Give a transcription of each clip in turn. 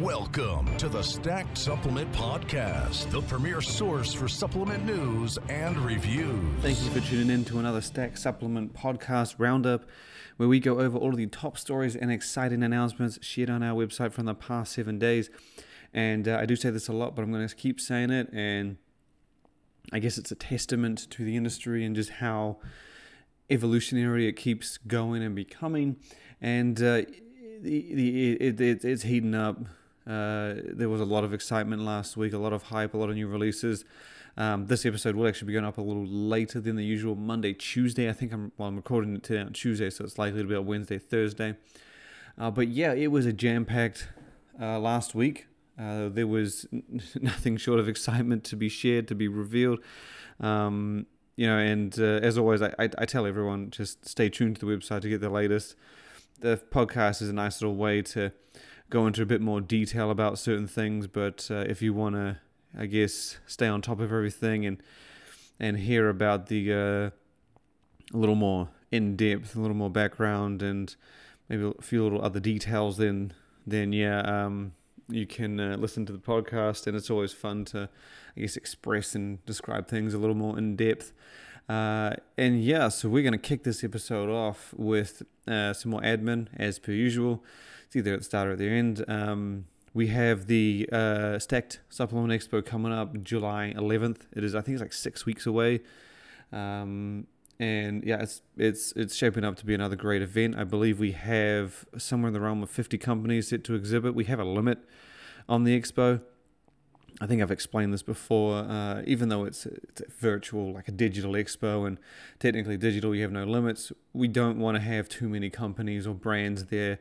Welcome to the Stacked Supplement Podcast, the premier source for supplement news and reviews. Thank you for tuning in to another Stack Supplement Podcast Roundup, where we go over all of the top stories and exciting announcements shared on our website from the past seven days. And uh, I do say this a lot, but I'm going to keep saying it. And I guess it's a testament to the industry and just how evolutionary it keeps going and becoming. And uh, the, the, it, it, it's heating up. Uh, there was a lot of excitement last week, a lot of hype, a lot of new releases. Um, this episode will actually be going up a little later than the usual Monday, Tuesday. I think I'm well, I'm recording it today on Tuesday, so it's likely to be on Wednesday, Thursday. Uh, but yeah, it was a jam-packed uh, last week. Uh, there was nothing short of excitement to be shared, to be revealed. Um, you know, and uh, as always, I, I, I, tell everyone just stay tuned to the website to get the latest. The podcast is a nice little way to go into a bit more detail about certain things, but uh, if you want to, I guess, stay on top of everything and and hear about the uh, a little more in depth, a little more background, and maybe a few little other details, then then yeah, um, you can uh, listen to the podcast, and it's always fun to, I guess, express and describe things a little more in depth. Uh, and yeah, so we're going to kick this episode off with uh, some more admin as per usual. It's either at the start or at the end. Um, we have the uh, Stacked Supplement Expo coming up July 11th. It is, I think, it's like six weeks away. Um, and yeah, it's it's it's shaping up to be another great event. I believe we have somewhere in the realm of 50 companies set to exhibit. We have a limit on the expo. I think I've explained this before. Uh, even though it's it's virtual, like a digital expo, and technically digital, you have no limits. We don't want to have too many companies or brands there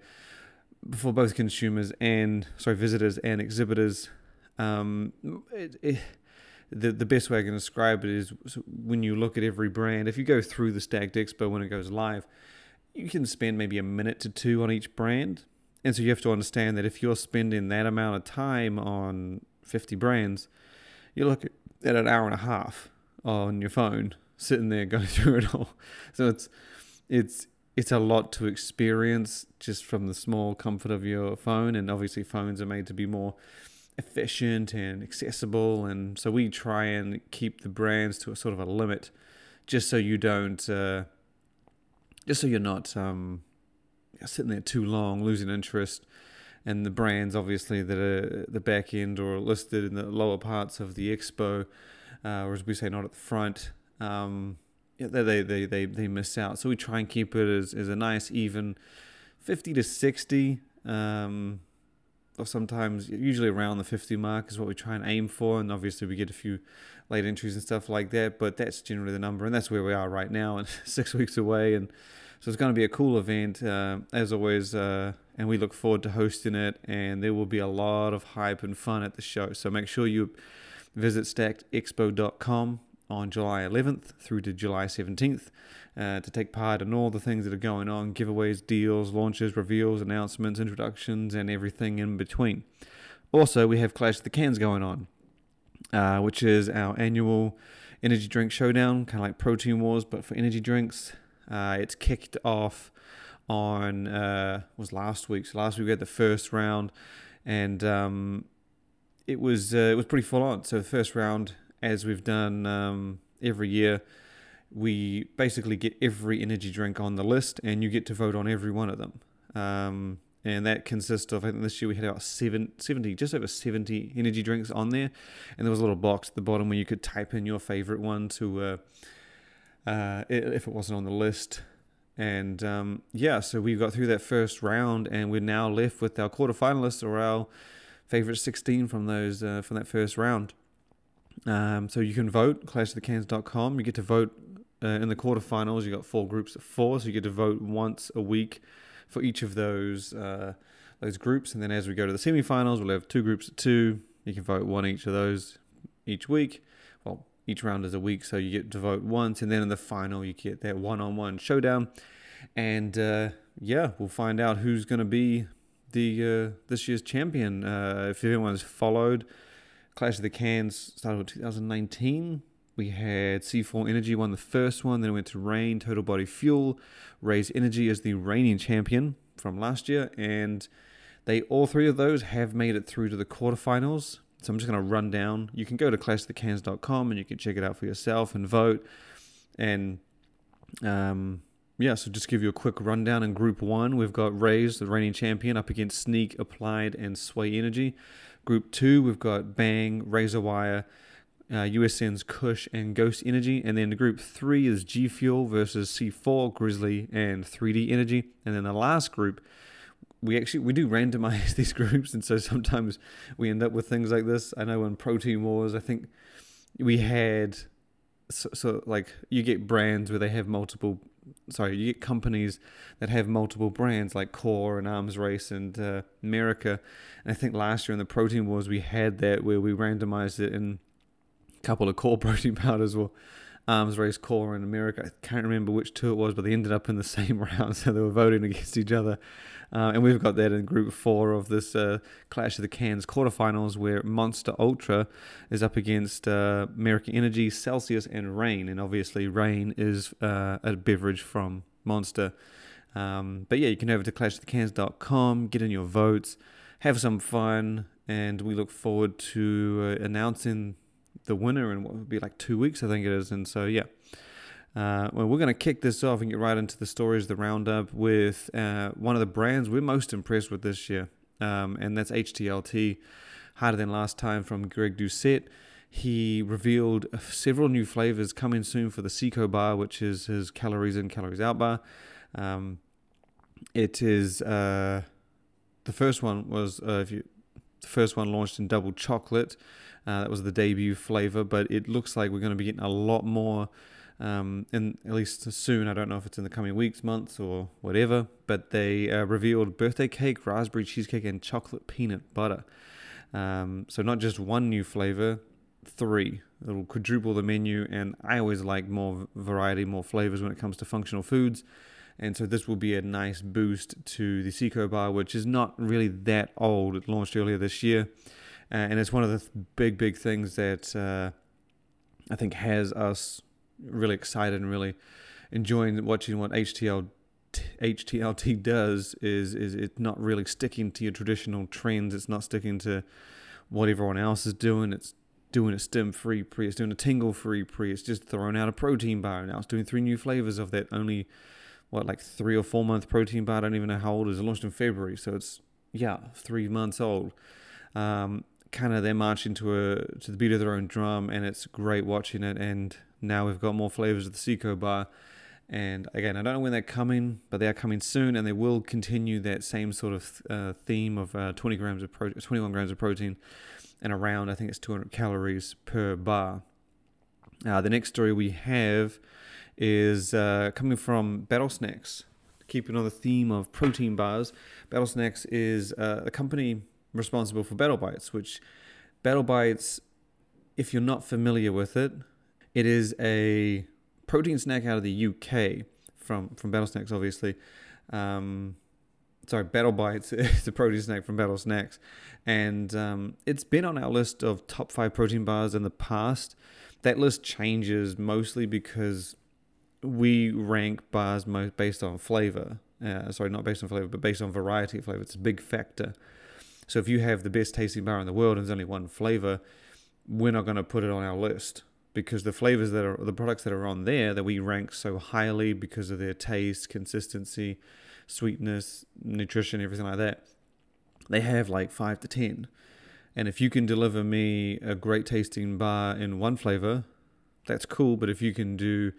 for both consumers and sorry visitors and exhibitors. Um, it, it, the the best way I can describe it is when you look at every brand. If you go through the Stacked Expo when it goes live, you can spend maybe a minute to two on each brand, and so you have to understand that if you're spending that amount of time on 50 brands, you look at an hour and a half on your phone sitting there going through it all. So it's it's it's a lot to experience just from the small comfort of your phone and obviously phones are made to be more efficient and accessible, and so we try and keep the brands to a sort of a limit, just so you don't, uh, just so you're not um, sitting there too long, losing interest. And the brands, obviously, that are the back end or listed in the lower parts of the expo, uh, or as we say, not at the front, um, they, they, they, they miss out. So we try and keep it as, as a nice, even 50 to 60. Um, or sometimes usually around the 50 mark is what we try and aim for and obviously we get a few late entries and stuff like that but that's generally the number and that's where we are right now and six weeks away and so it's going to be a cool event uh, as always uh, and we look forward to hosting it and there will be a lot of hype and fun at the show so make sure you visit stackedexpo.com on July 11th through to July 17th uh, to take part in all the things that are going on giveaways, deals, launches, reveals, announcements, introductions, and everything in between. Also, we have Clash of the Cans going on, uh, which is our annual energy drink showdown, kind of like Protein Wars, but for energy drinks. Uh, it's kicked off on uh, was last week. So last week we had the first round, and um, it was uh, it was pretty full on. So the first round, as we've done um, every year, we basically get every energy drink on the list, and you get to vote on every one of them. Um, and that consists of I think this year we had about seven, 70, just over 70 energy drinks on there, and there was a little box at the bottom where you could type in your favorite one to uh, uh, if it wasn't on the list. And um, yeah, so we got through that first round, and we're now left with our quarterfinalists or our favorite 16 from those uh, from that first round. Um, so you can vote clashofthecans.com. You get to vote uh, in the quarterfinals, you got four groups of four, so you get to vote once a week for each of those uh, those groups. And then as we go to the semifinals, we'll have two groups of two. You can vote one each of those each week. Each round is a week, so you get to vote once, and then in the final, you get that one-on-one showdown. And uh, yeah, we'll find out who's going to be the uh, this year's champion. Uh, if anyone's followed Clash of the Cans, started in 2019 we had C4 Energy won the first one, then it went to Reign, Total Body Fuel, Raze Energy as the reigning champion from last year, and They all three of those have made it through to the quarterfinals. So I'm just going to run down. You can go to clashthecans.com and you can check it out for yourself and vote. And um, yeah, so just give you a quick rundown. In Group 1, we've got Raze, the reigning champion, up against Sneak, Applied, and Sway Energy. Group 2, we've got Bang, Razorwire, uh, USN's Kush, and Ghost Energy. And then the Group 3 is G Fuel versus C4, Grizzly, and 3D Energy. And then the last group, we actually we do randomize these groups and so sometimes we end up with things like this i know in protein wars i think we had so, so like you get brands where they have multiple sorry, you get companies that have multiple brands like Core and Arms Race and uh, America. And I think last year in the Protein Wars we had that where we randomized it in a couple of core protein powders or Arms Race Core in America. I can't remember which two it was, but they ended up in the same round, so they were voting against each other. Uh, and we've got that in Group Four of this uh, Clash of the Cans quarterfinals, where Monster Ultra is up against uh, American Energy, Celsius, and Reign. And obviously, Reign is uh, a beverage from Monster. Um, but yeah, you can head over to clashofthecans.com, get in your votes, have some fun, and we look forward to uh, announcing the winner in what would be like two weeks, I think it is. And so, yeah. Uh, well, we're going to kick this off and get right into the stories, the roundup, with uh, one of the brands we're most impressed with this year, um, and that's HTLT, Harder Than Last Time from Greg Doucette. He revealed several new flavors coming soon for the CICO bar, which is his calories in, calories out bar. Um, it is uh, the first one was uh, if you the first one launched in double chocolate. Uh, that was the debut flavor, but it looks like we're going to be getting a lot more um, in at least soon. I don't know if it's in the coming weeks, months, or whatever. But they uh, revealed birthday cake, raspberry cheesecake, and chocolate peanut butter. Um, so not just one new flavor, three. It'll quadruple the menu, and I always like more variety, more flavors when it comes to functional foods. And so this will be a nice boost to the CICO bar, which is not really that old. It launched earlier this year, uh, and it's one of the th- big, big things that uh, I think has us really excited and really enjoying watching what HTL HTLT does is is it's not really sticking to your traditional trends. It's not sticking to what everyone else is doing. It's doing a stem free pre. It's doing a tingle free pre. It's just throwing out a protein bar now. It's doing three new flavors of that only what like three or four month protein bar. I don't even know how old it is. It launched in February, so it's yeah three months old. Um, kind of they're marching to a to the beat of their own drum, and it's great watching it and now we've got more flavors of the CICO bar. And again, I don't know when they're coming, but they are coming soon, and they will continue that same sort of uh, theme of uh, 20 grams of pro- 21 grams of protein, and around I think it's 200 calories per bar. Uh, the next story we have is uh, coming from Battle Snacks. Keeping on the theme of protein bars, Battle Snacks is uh, a company responsible for Battle Bites, which Battle Bites, if you're not familiar with it, it is a protein snack out of the UK from from Battle Snacks, obviously. Um, sorry, Battle Bites. It's a protein snack from Battle Snacks, and um, it's been on our list of top five protein bars in the past. That list changes mostly because we rank bars most based on flavor. Uh, sorry, not based on flavor, but based on variety of flavor. It's a big factor. So if you have the best tasting bar in the world and there's only one flavor, we're not going to put it on our list because the flavors that are the products that are on there that we rank so highly because of their taste, consistency, sweetness, nutrition, everything like that, they have like five to ten. And if you can deliver me a great tasting bar in one flavor, that's cool. But if you can do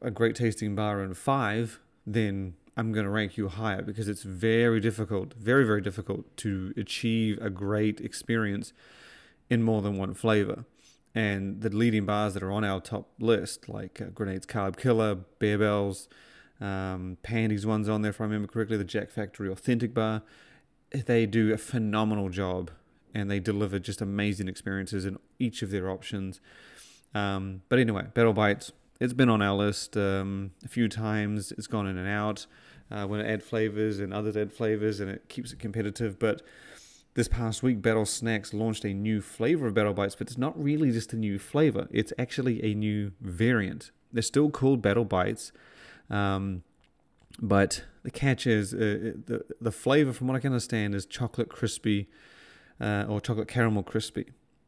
a great tasting bar in five, then I'm going to rank you higher because it's very difficult, very, very difficult to achieve a great experience in more than one flavor and the leading bars that are on our top list, like uh, Grenades Carb Killer, Barebells, um, Pandy's one's on there if I remember correctly, the Jacked Factory Authentic Bar, they do a phenomenal job and they deliver just amazing experiences in each of their options. Um, but anyway, Battle Bites, it's been on our list um, a few times. It's gone in and out uh, when it add flavors and others add flavors, and it keeps it competitive. But this past week, Battle Snacks launched a new flavor of Battle Bites, but it's not really just a new flavor. It's actually a new variant. They're still called Battle Bites, um, But the catch is uh, the the flavor, from what I can understand, is chocolate crispy uh, or chocolate caramel crispy.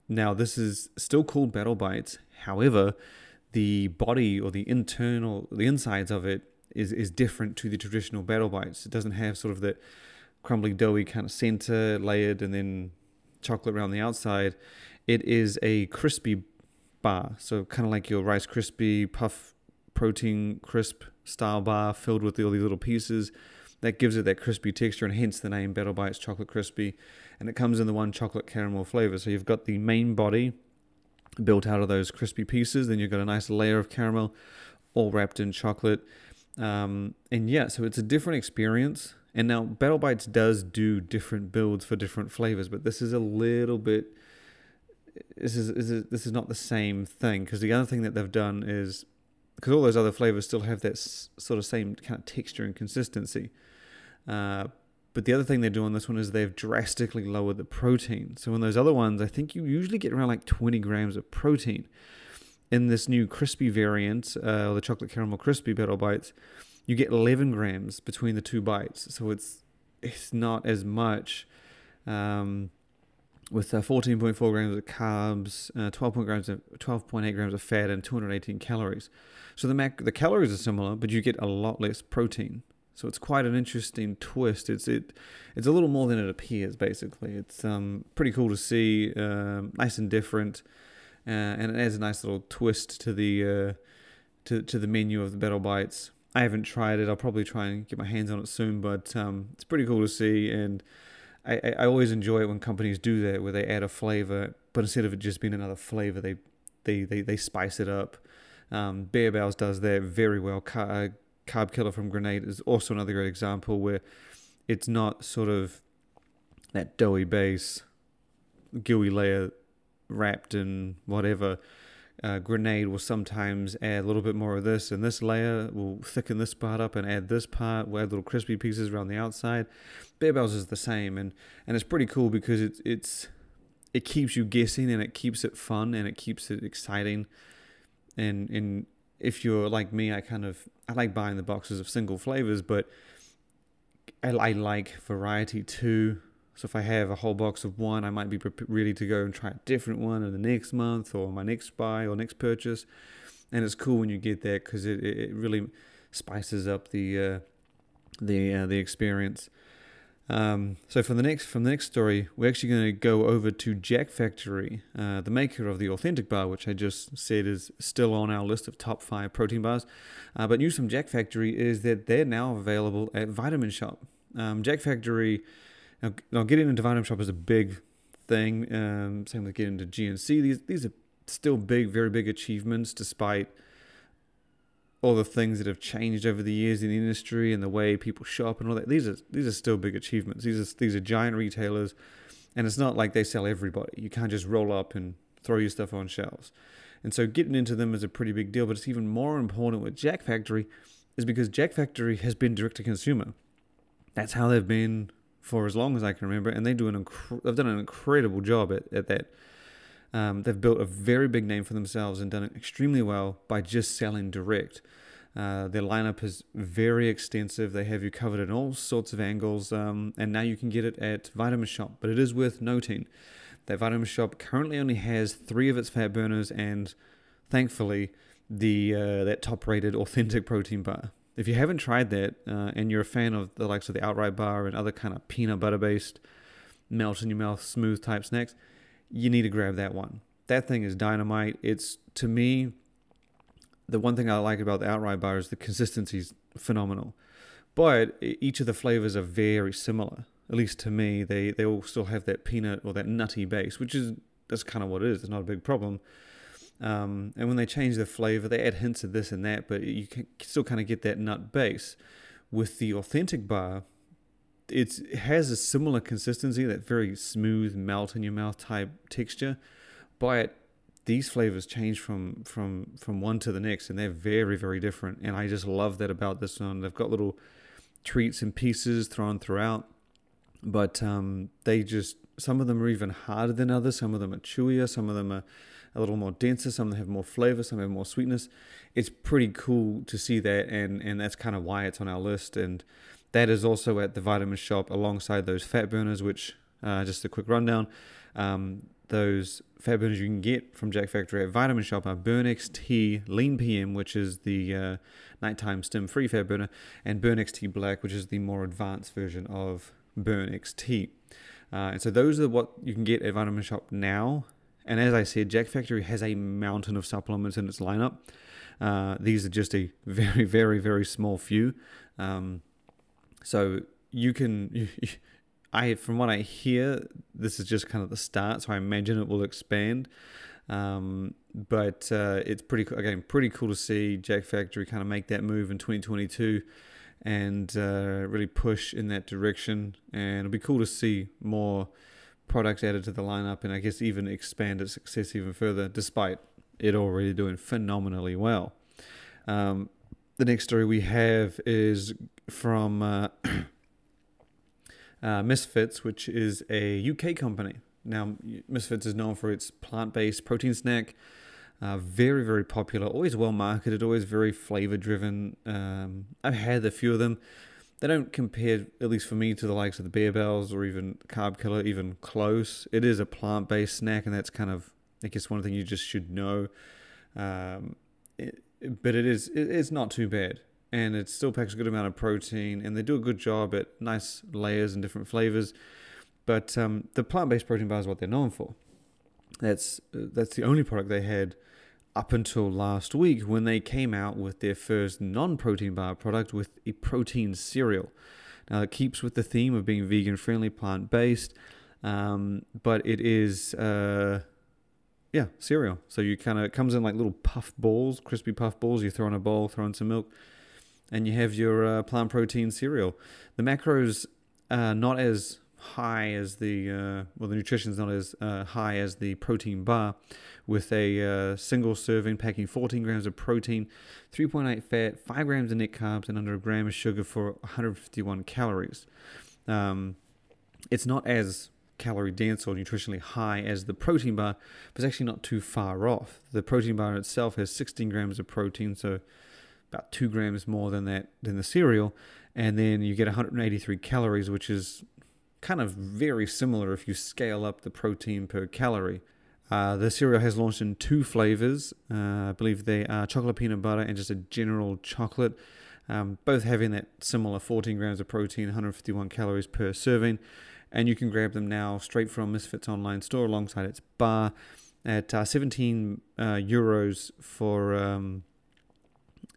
Now, this is still called Battle Bites. However, the body or the internal, the insides of it is is different to the traditional Battle Bites. It doesn't have sort of that crumbly, doughy kind of center layered and then chocolate around the outside. It is a crispy bar, so kind of like your Rice Krispie puff protein crisp style bar filled with all these little pieces. That gives it that crispy texture, and hence the name Battle Bites Chocolate Crispy. And it comes in the one chocolate caramel flavor. So you've got the main body built out of those crispy pieces. Then you've got a nice layer of caramel, all wrapped in chocolate. Um, and yeah, so it's a different experience. And now Battle Bites does do different builds for different flavors, but this is a little bit. This is, this is this is not the same thing because the other thing that they've done is because all those other flavors still have that s- sort of same kind of texture and consistency. Uh, but the other thing they do on this one is they've drastically lowered the protein. So in those other ones, I think you usually get around like 20 grams of protein. In this new crispy variant, uh, the chocolate caramel crispy battle bites, you get 11 grams between the two bites. So it's it's not as much. Um, with uh, 14.4 grams of carbs, uh, 12. grams of 12.8 grams of fat, and 218 calories. So the mac the calories are similar, but you get a lot less protein. So it's quite an interesting twist. It's it, it's a little more than it appears. Basically, it's um pretty cool to see, um, nice and different, uh, and it adds a nice little twist to the uh, to to the menu of the Battle Bites. I haven't tried it. I'll probably try and get my hands on it soon, but um, it's pretty cool to see, and I, I always enjoy it when companies do that, where they add a flavor, but instead of it just being another flavor, they they they, they spice it up. Um, Barebells does that very well. Uh, Carb Killer from Grenade is also another great example where it's not sort of that doughy base, gooey layer wrapped in whatever. Uh, grenade will sometimes add a little bit more of this, and this layer will thicken this part up and add this part. We'll add little crispy pieces around the outside. Barebells is the same, and and it's pretty cool because it's it's it keeps you guessing and it keeps it fun and it keeps it exciting, and and if you're like me, I kind of I like buying the boxes of single flavors, but I, I like variety too. So if I have a whole box of one, I might be ready to go and try a different one in the next month or my next buy or next purchase. And it's cool when you get that because it, it really spices up the uh, the uh, the experience. Um, so for the next from the next story, we're actually going to go over to Jacked Factory, uh, the maker of the Authentic Bar, which I just said is still on our list of top five protein bars. Uh, but news from Jacked Factory is that they're now available at Vitamin Shoppe. Um, Jacked Factory, now, now, getting into Vitamin Shoppe is a big thing. Um, same with getting into GNC. These these are still big, very big achievements, despite all the things that have changed over the years in the industry and the way people shop and all that. These are these are still big achievements. These are these are giant retailers, and it's not like they sell everybody. You can't just roll up and throw your stuff on shelves. And so getting into them is a pretty big deal. But it's even more important with Jacked Factory, is because Jacked Factory has been direct to consumer. That's how they've been for as long as I can remember, and they do an inc- they've done an incredible job at, at that. Um, they've built a very big name for themselves and done it extremely well by just selling direct. Uh, their lineup is very extensive. They have you covered in all sorts of angles, um, and now you can get it at Vitamin Shoppe. But it is worth noting that Vitamin Shoppe currently only has three of its fat burners, and thankfully, the uh, that top-rated authentic protein bar. If you haven't tried that, uh, and you're a fan of the likes of the Outright Bar and other kind of peanut butter-based, melt in your mouth, smooth type snacks, you need to grab that one. That thing is dynamite. It's to me the one thing I like about the outright bar is the consistency is phenomenal. But each of the flavors are very similar. At least to me, they they all still have that peanut or that nutty base, which is that's kind of what it is. It's not a big problem. Um, and when they change the flavor, they add hints of this and that, but you can still kind of get that nut base. With the authentic bar, it's, it has a similar consistency, that very smooth, melt in your mouth type texture, but these flavors change from from from one to the next, and they're very very different. And I just love that about this one. They've got little treats and pieces thrown throughout, but um, they just some of them are even harder than others. Some of them are chewier. Some of them are a little more denser, some have more flavor, some have more sweetness. It's pretty cool to see that, and and that's kind of why it's on our list. And that is also at the Vitamin Shoppe alongside those fat burners, which uh, just a quick rundown. Um, those fat burners you can get from Jacked Factory at Vitamin Shoppe are Burn XT Lean PM, which is the uh, nighttime stim free fat burner, and Burn XT Black, which is the more advanced version of Burn XT. Uh, and so those are what you can get at Vitamin Shop now. And as I said, Jacked Factory has a mountain of supplements in its lineup. Uh, these are just a very, very, very small few. Um, so you can, I from what I hear, this is just kind of the start. So I imagine it will expand. Um, but uh, it's pretty cool, again pretty cool to see Jacked Factory kind of make that move in 2022 and uh, really push in that direction. And it'll be cool to see more products added to the lineup, and I guess even expand its success even further, despite it already doing phenomenally well. Um, the next story we have is from uh, uh, Misfits, which is a UK company. Now, Misfits is known for its plant based protein snack. Uh, very, very popular, always well marketed, always very flavor driven. Um, I've had a few of them. They don't compare, at least for me, to the likes of the Barebells or even Carb Killer, even close. It is a plant based snack, and that's kind of, I guess, one thing you just should know. Um, it, but it is, it, it's not too bad. And it still packs a good amount of protein, and they do a good job at nice layers and different flavors. But um, the plant based protein bar is what they're known for. That's that's the only product they had up until last week when they came out with their first non protein bar product with a protein cereal. Now, it keeps with the theme of being vegan friendly, plant based, um, but it is, uh, yeah, cereal. So you kind of, it comes in like little puff balls, crispy puff balls. You throw in a bowl, throw in some milk, and you have your uh, plant protein cereal. The macros are not as high as the uh, well the nutrition is not as uh, high as the protein bar. With a uh, single serving packing 14 grams of protein 3.8 fat 5 grams of net carbs and under a gram of sugar for 151 calories. Um, it's not as calorie dense or nutritionally high as the protein bar but it's actually not too far off. The protein bar itself has 16 grams of protein so about 2 grams more than that than the cereal. And then you get 183 calories which is kind of very similar if you scale up the protein per calorie. Uh, the cereal has launched in two flavors. Uh, I believe they are chocolate peanut butter and just a general chocolate, um, both having that similar 14 grams of protein, 151 calories per serving. And you can grab them now straight from Misfits online store alongside its bar at uh, 17 uh, euros for um,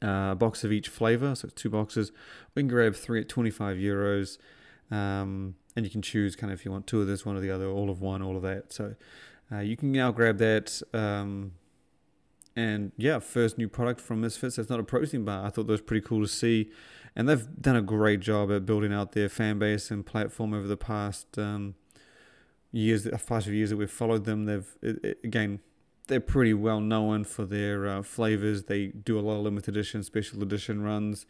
a box of each flavor. So two boxes. We can grab three at 25 euros. Um, and you can choose kind of if you want two of this, one or the other, all of one, all of that. So uh, you can now grab that. Um, and yeah, first new product from Misfits. That's not a protein bar. I thought that was pretty cool to see, and they've done a great job at building out their fan base and platform over the past um, years, the past few years that we've followed them. They've it, it, again, they're pretty well known for their uh, flavors. They do a lot of limited edition, special edition runs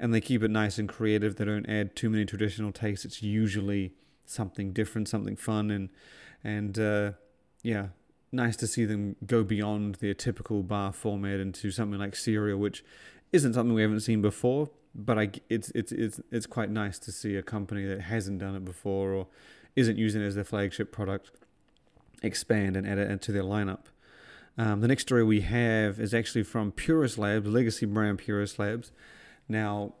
and they keep it nice and creative. They don't add too many traditional tastes. It's usually something different, something fun, and and uh, yeah, nice to see them go beyond their typical bar format into something like cereal, which isn't something we haven't seen before. But I, it's it's it's it's quite nice to see a company that hasn't done it before or isn't using it as their flagship product expand and add it into their lineup. Um, the next story we have is actually from Purus Labs, legacy brand Purus Labs. Now,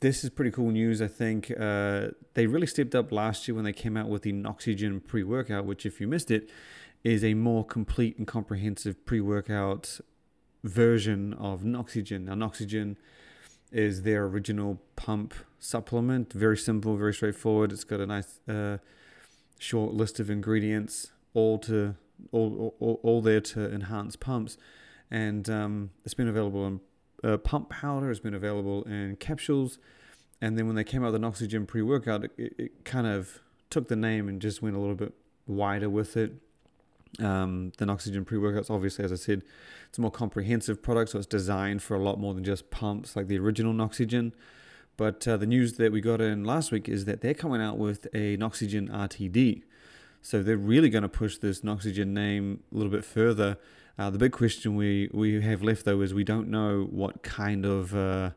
this is pretty cool news. I think uh, they really stepped up last year when they came out with the Noxygen pre workout, which, if you missed it, is a more complete and comprehensive pre workout version of Noxygen. Now, Noxygen is their original pump supplement. Very simple, very straightforward. It's got a nice uh, short list of ingredients, all to all, all, all there to enhance pumps, and um, it's been available in uh, pump powder has been available in capsules. And then when they came out with an Noxygen pre workout, it, it, kind of took the name and just went a little bit wider with it. Um, the Noxygen pre workouts, obviously, as I said, it's a more comprehensive product, so it's designed for a lot more than just pumps like the original Noxygen. But uh, the news that we got in last week is that they're coming out with a Noxygen RTD. So they're really going to push this Noxygen name a little bit further Uh, the big question we, we have left though is we don't know what kind of uh,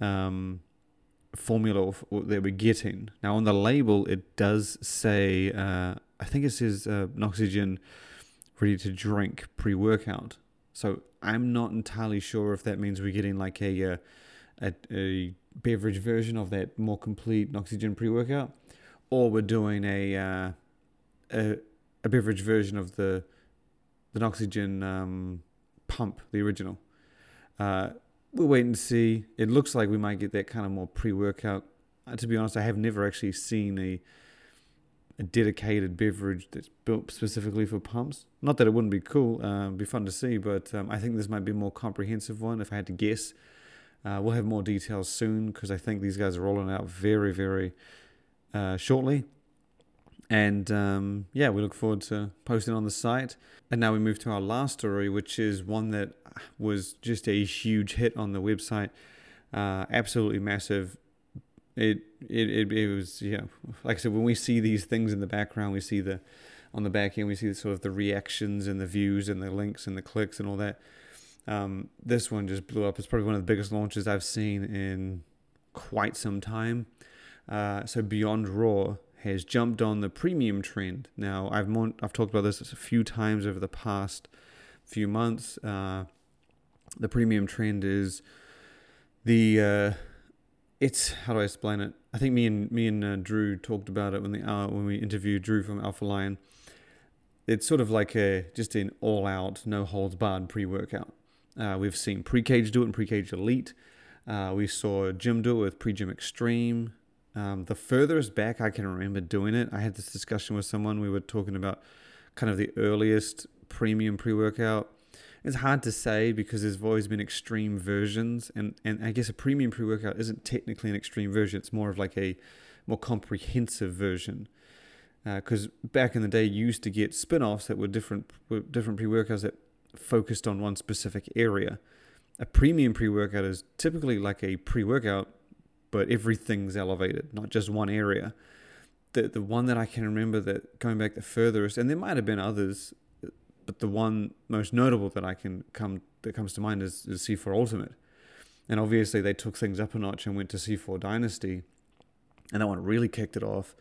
um, formula that we're getting. Now on the label it does say uh, I think it says uh, ready to drink pre workout. So I'm not entirely sure if that means we're getting like a uh, a, a beverage version of that more complete Noxygen pre workout, or we're doing a, uh, a a beverage version of the the Noxygen um, pump, the original. Uh, we'll wait and see. It looks like we might get that kind of more pre workout. Uh, to be honest, I have never actually seen a a dedicated beverage that's built specifically for pumps. Not that it wouldn't be cool, uh, be fun to see, but um, I think this might be a more comprehensive one if I had to guess. Uh, we'll have more details soon because I think these guys are rolling out very, very uh, shortly. And um, yeah, we look forward to posting on the site. And now we move to our last story, which is one that was just a huge hit on the website. Uh, absolutely massive. It, it it it was yeah. Like I said, when we see these things in the background, we see the on the back end, we see sort of the reactions and the views and the links and the clicks and all that. Um, this one just blew up. It's probably one of the biggest launches I've seen in quite some time. Uh, so Beyond Raw has jumped on the premium trend. Now I've mon- I've talked about this a few times over the past few months. Uh, the premium trend is the uh, it's how do I explain it? I think me and me and uh, Drew talked about it when the uh, when we interviewed Drew from Alpha Lion. It's sort of like a just an all-out, no holds barred pre-workout. Uh, we've seen Pre-Kaged do it in Pre-Kaged elite. Uh, we saw JYM do it with Pre-JYM extreme. Um, the furthest back I can remember doing it, I had this discussion with someone. We were talking about kind of the earliest premium pre-workout it's hard to say because there's always been extreme versions, and, and I guess a premium pre workout isn't technically an extreme version, it's more of like a more comprehensive version. Because uh, back in the day, you used to get spin offs that were different, were different pre workouts that focused on one specific area. A premium pre workout is typically like a pre workout, but everything's elevated, not just one area. The, the one that I can remember that going back the furthest, and there might have been others but the one most notable that I can come that comes to mind is, is C4 Ultimate. And obviously they took things up a notch and went to C4 Dynasty, and that one really kicked it off.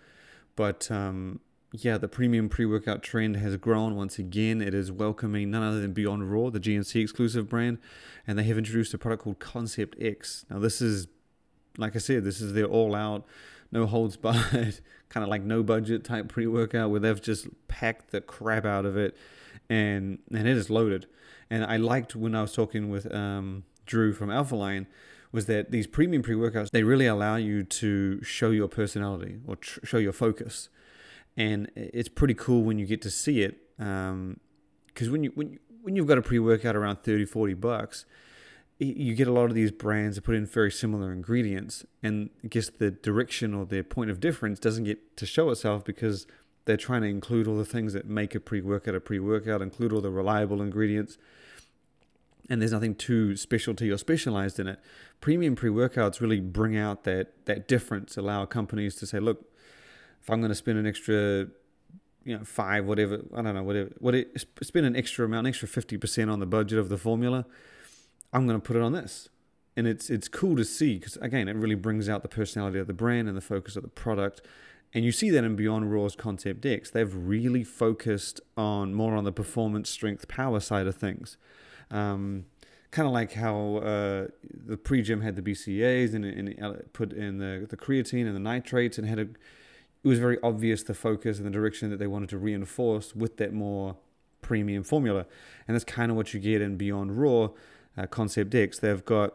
But um, yeah, the premium pre-workout trend has grown once again. It is welcoming none other than Beyond Raw, the GNC exclusive brand, and they have introduced a product called Concept X. Now this is, like I said, this is their all-out, no holds barred, kind of like no budget type pre-workout where they've just packed the crap out of it and and it is loaded. And I liked when I was talking with um, Drew from Alpha Lion was that these premium pre-workouts they really allow you to show your personality or tr- show your focus, and it's pretty cool when you get to see it. Because um, when you when you, when you've got a pre-workout around 30, 40 bucks, you get a lot of these brands that put in very similar ingredients, and I guess the direction or their point of difference doesn't get to show itself because they're trying to include all the things that make a pre-workout a pre-workout, include all the reliable ingredients, and there's nothing too specialty or specialized in it. Premium pre-workouts really bring out that that difference, allow companies to say, look, if I'm going to spend an extra, you know, five, whatever, I don't know, whatever, what it, spend an extra amount, an extra fifty percent on the budget of the formula, I'm going to put it on this. And it's it's cool to see because again, it really brings out the personality of the brand and the focus of the product and you see that in Beyond Raw's Concept X. They've really focused on more on the performance, strength, power side of things. Um, kind of like how uh, the Pre-JYM had the BCAAs and, and put in the, the creatine and the nitrates and had a, it was very obvious the focus and the direction that they wanted to reinforce with that more premium formula. And that's kind of what you get in Beyond Raw uh, Concept X. They've got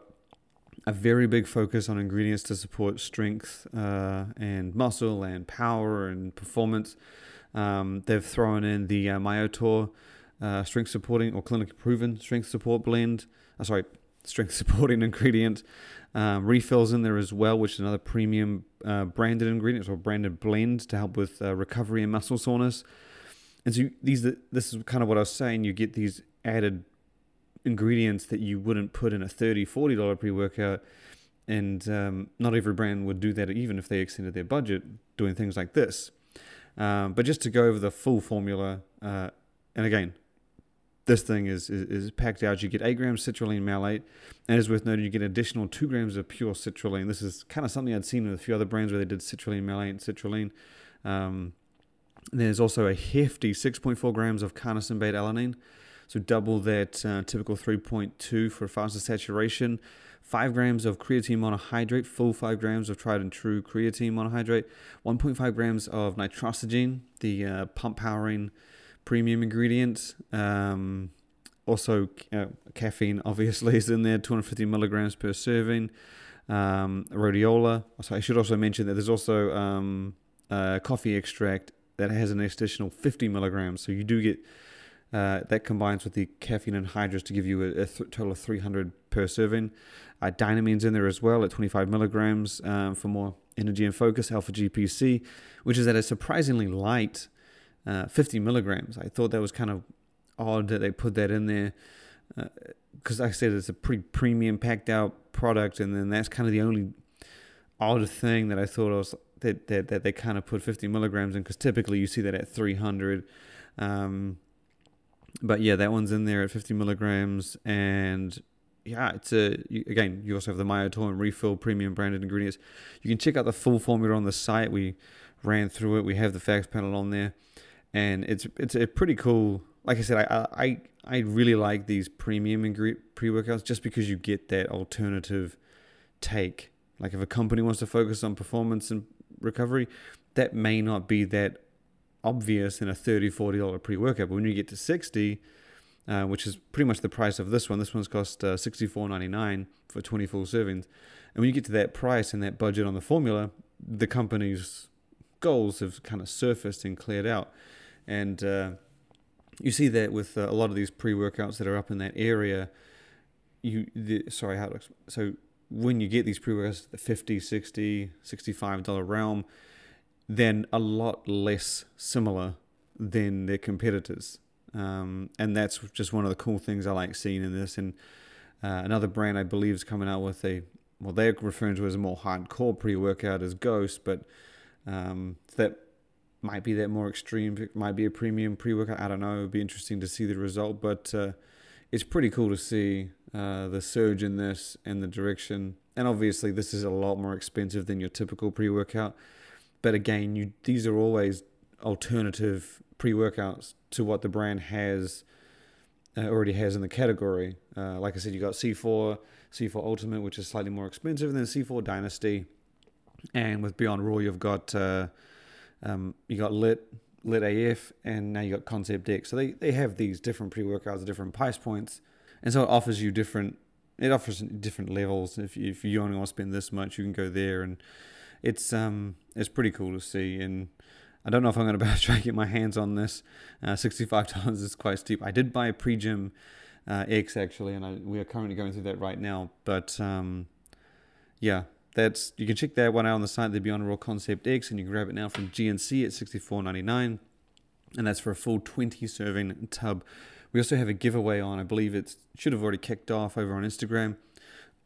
a very big focus on ingredients to support strength uh, and muscle and power and performance. Um, they've thrown in the uh, Myotor uh, strength supporting or clinically proven strength support blend. Uh, sorry, strength supporting ingredient. Um, refills in there as well, which is another premium uh, branded ingredient or branded blend to help with uh, recovery and muscle soreness. And so these, this is kind of what I was saying. You get these added ingredients that you wouldn't put in a 30 40 dollar pre-workout and um, not every brand would do that even if they extended their budget doing things like this um, but just to go over the full formula uh, and again this thing is, is, is packed out. You get eight grams citrulline malate, and it's worth noting you get additional two grams of pure citrulline. This is kind of something I'd seen with a few other brands where they did citrulline malate and citrulline. Um, there's also a hefty 6.4 grams of CarnoSyn beta alanine, so double that uh, typical 3.2 for faster saturation. 5 grams of creatine monohydrate, full 5 grams of tried and true creatine monohydrate, 1.5 grams of Nitrosigine, the uh, pump powering premium ingredient. Um, also, uh, caffeine obviously is in there, 250 milligrams per serving. Um, rhodiola. So I should also mention that there's also um, coffee extract that has an additional 50 milligrams. So you do get uh, that combines with the caffeine anhydrous to give you a, a th- total of 300 per serving. Uh, Dynamine's in there as well at 25 milligrams um, for more energy and focus. Alpha GPC, which is at a surprisingly light uh, 50 milligrams. I thought that was kind of odd that they put that in there because, uh, like I said, it's a pretty premium packed out product, and then that's kind of the only odd thing that I thought was that that, that they kind of put 50 milligrams in because typically you see that at 300. Um, but yeah, that one's in there at 50 milligrams, and yeah, it's a you, again. You also have the Myotor and Refill premium branded ingredients. You can check out the full formula on the site. We ran through it. We have the facts panel on there, and it's it's a pretty cool. Like I said, I I I really like these premium ingredient pre workouts just because you get that alternative take. Like if a company wants to focus on performance and recovery, that may not be that obvious in a $30, 40 dollar pre-workout but when you get to 60 uh, which is pretty much the price of this one this one's cost uh, 64.99 for 20 full servings. And when you get to that price and that budget on the formula the company's goals have kind of surfaced and cleared out. And uh, you see that with uh, a lot of these pre-workouts that are up in that area you the, sorry how to, so when you get these pre-workouts the 50 60 65 dollar realm then a lot less similar than their competitors. Um, and that's just one of the cool things I like seeing in this. And uh, another brand I believe is coming out with a, well, they're referring to as a more hardcore pre workout as Ghost, but um, that might be that more extreme. It might be a premium pre workout. I don't know. It'd be interesting to see the result, but uh, it's pretty cool to see uh, the surge in this and the direction. And obviously, this is a lot more expensive than your typical pre workout. But again, you these are always alternative pre-workouts to what the brand has uh, already has in the category. Uh, like I said, you got C4, C4 Ultimate, which is slightly more expensive, and then C4 Dynasty. And with Beyond Raw, you've got uh, um, you got Lit, Lit AF, and now you got Concept X. So they, they have these different pre-workouts at different price points, and so it offers you different. It offers different levels. If you, if you only want to spend this much, you can go there and it's um it's pretty cool to see and I don't know if I'm going to be able to get my hands on this. Uh, $65 is quite steep. I did buy a Pre-JYM uh, X actually, and I, we are currently going through that right now. But um, yeah, that's you can check that one out on the site, the Beyond Raw Concept X, and you can grab it now from GNC at $64.99, and that's for a full 20 serving tub. We also have a giveaway on. I believe it should have already kicked off over on Instagram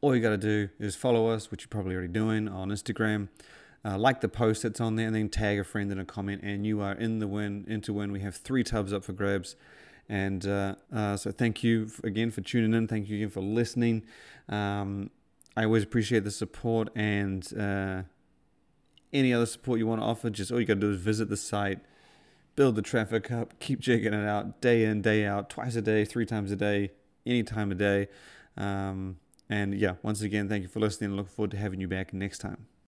all you got to do is follow us, which you're probably already doing on Instagram. Uh, like the post that's on there, and then tag a friend in a comment, and you are in the win. Into win. We have three tubs up for grabs, and uh, uh, so thank you again for tuning in. Thank you again for listening. Um, I always appreciate the support and uh, any other support you want to offer. Just all you got to do is visit the site, build the traffic up, keep checking it out day in, day out, twice a day, three times a day, any time of day. Um, and yeah, once again, thank you for listening. I look forward to having you back next time.